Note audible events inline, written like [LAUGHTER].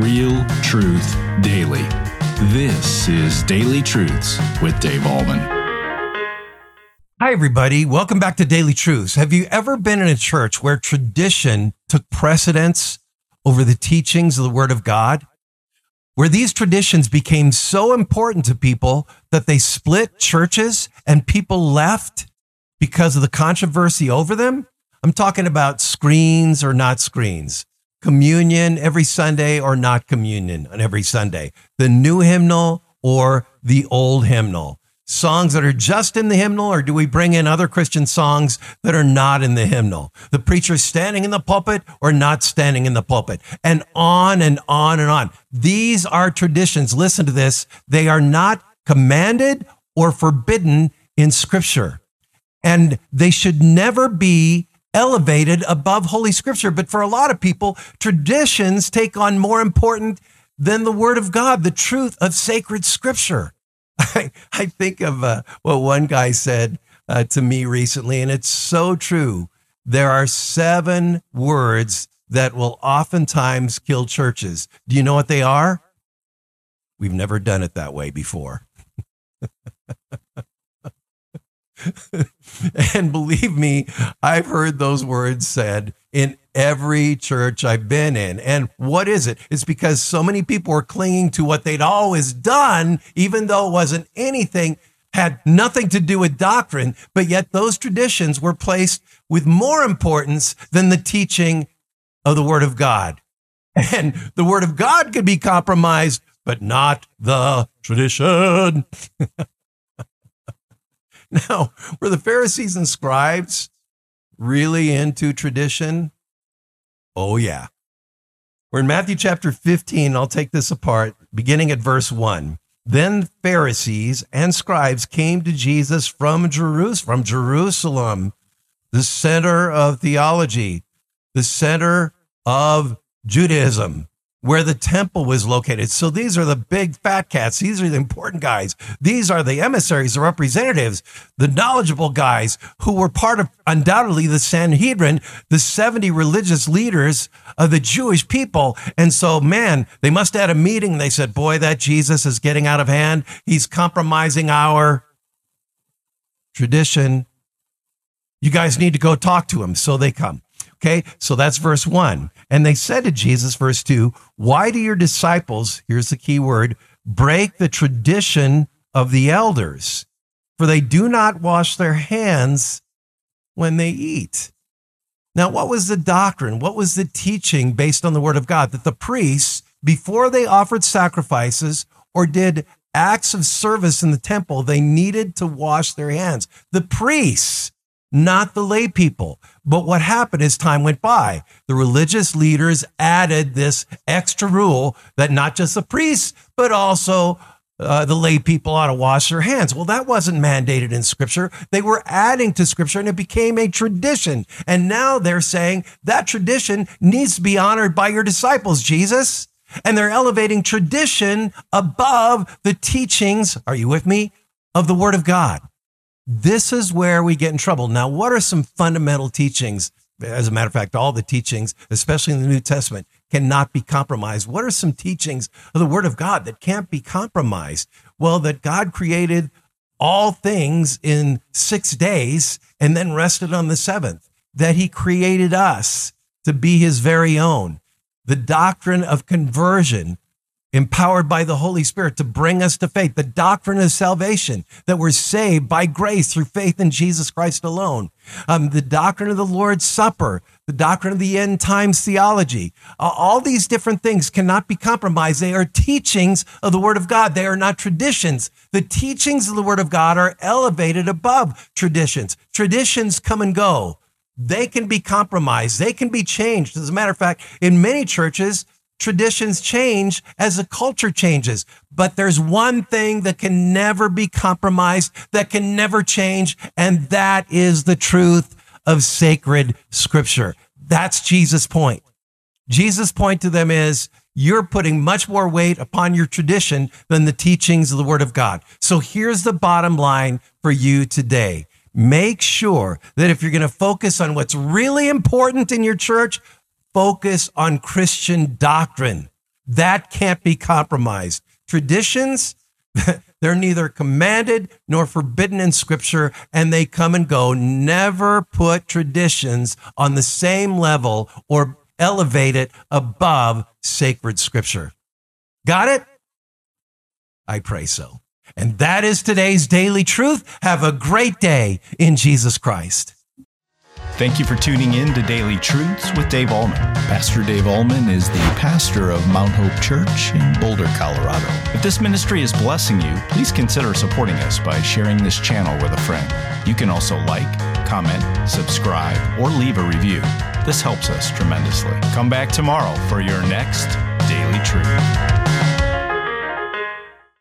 Real truth daily. This is Daily Truths with Dave Ahlman. Hi, everybody. Welcome back to Daily Truths. Have you ever been in a church where tradition took precedence over the teachings of the Word of God? Where these traditions became so important to people that they split churches and people left because of the controversy over them? I'm talking about screens or not screens, communion every Sunday or not communion on every Sunday, the new hymnal or the old hymnal, songs that are just in the hymnal, or do we bring in other Christian songs that are not in the hymnal? The preacher standing in the pulpit or not standing in the pulpit, and on and on and on. These are traditions. Listen to this. They are not commanded or forbidden in scripture. And they should never be elevated above Holy Scripture. But for a lot of people, traditions take on more important than the Word of God, the truth of sacred Scripture. [LAUGHS] I, I think of uh, what one guy said uh, to me recently, and it's so true. There are seven words that will oftentimes kill churches. Do you know what they are? We've never done it that way before. [LAUGHS] [LAUGHS] and believe me, I've heard those words said in every church I've been in. And what is it? It's because so many people were clinging to what they'd always done, even though it wasn't anything, had nothing to do with doctrine, but yet those traditions were placed with more importance than the teaching of the Word of God. And the Word of God could be compromised, but not the tradition. [LAUGHS] [LAUGHS] Now, were the Pharisees and scribes really into tradition? Oh, yeah. We're in Matthew chapter 15. I'll take this apart, beginning at verse 1. Then Pharisees and scribes came to Jesus from Jerusalem, from Jerusalem, the center of theology, the center of Judaism where the temple was located. So these are the big fat cats. These are the important guys. These are the emissaries, the representatives, the knowledgeable guys who were part of undoubtedly the Sanhedrin, the 70 religious leaders of the Jewish people. And so, man, they must have had a meeting. They said, boy, that Jesus is getting out of hand. He's compromising our tradition. You guys need to go talk to him. So they come. Okay. So that's verse one. And they said to Jesus, verse 2, Why do your disciples, here's the key word, break the tradition of the elders? For they do not wash their hands when they eat. Now, what was the doctrine? What was the teaching based on the word of God? That the priests, before they offered sacrifices or did acts of service in the temple, they needed to wash their hands. The priests not the lay people. But what happened as time went by, the religious leaders added this extra rule that not just the priests, but also uh, the lay people ought to wash their hands. Well, that wasn't mandated in scripture. They were adding to scripture and it became a tradition. And now they're saying that tradition needs to be honored by your disciples, Jesus. And they're elevating tradition above the teachings, are you with me, of the word of God. This is where we get in trouble. Now, what are some fundamental teachings? As a matter of fact, all the teachings, especially in the New Testament, cannot be compromised. What are some teachings of the Word of God that can't be compromised? Well, that God created all things in six days and then rested on the seventh, that He created us to be His very own. The doctrine of conversion, empowered by the Holy Spirit to bring us to faith, the doctrine of salvation, that we're saved by grace through faith in Jesus Christ alone, um, the doctrine of the Lord's Supper, the doctrine of the end times theology. Uh, all these different things cannot be compromised. They are teachings of the Word of God. They are not traditions. The teachings of the Word of God are elevated above traditions. Traditions come and go. They can be compromised. They can be changed. As a matter of fact, in many churches, traditions change as the culture changes. But there's one thing that can never be compromised, that can never change, and that is the truth of sacred scripture. That's Jesus' point. Jesus' point to them is you're putting much more weight upon your tradition than the teachings of the word of God. So here's the bottom line for you today. Make sure that if you're going to focus on what's really important in your church, focus on Christian doctrine. That can't be compromised. Traditions, [LAUGHS] they're neither commanded nor forbidden in scripture, and they come and go. Never put traditions on the same level or elevate it above sacred scripture. Got it? I pray so. And that is today's daily truth. Have a great day in Jesus Christ. Thank you for tuning in to Daily Truths with Dave Ahlman. Pastor Dave Ahlman is the pastor of Mount Hope Church in Boulder, Colorado. If this ministry is blessing you, please consider supporting us by sharing this channel with a friend. You can also like, comment, subscribe, or leave a review. This helps us tremendously. Come back tomorrow for your next Daily Truth.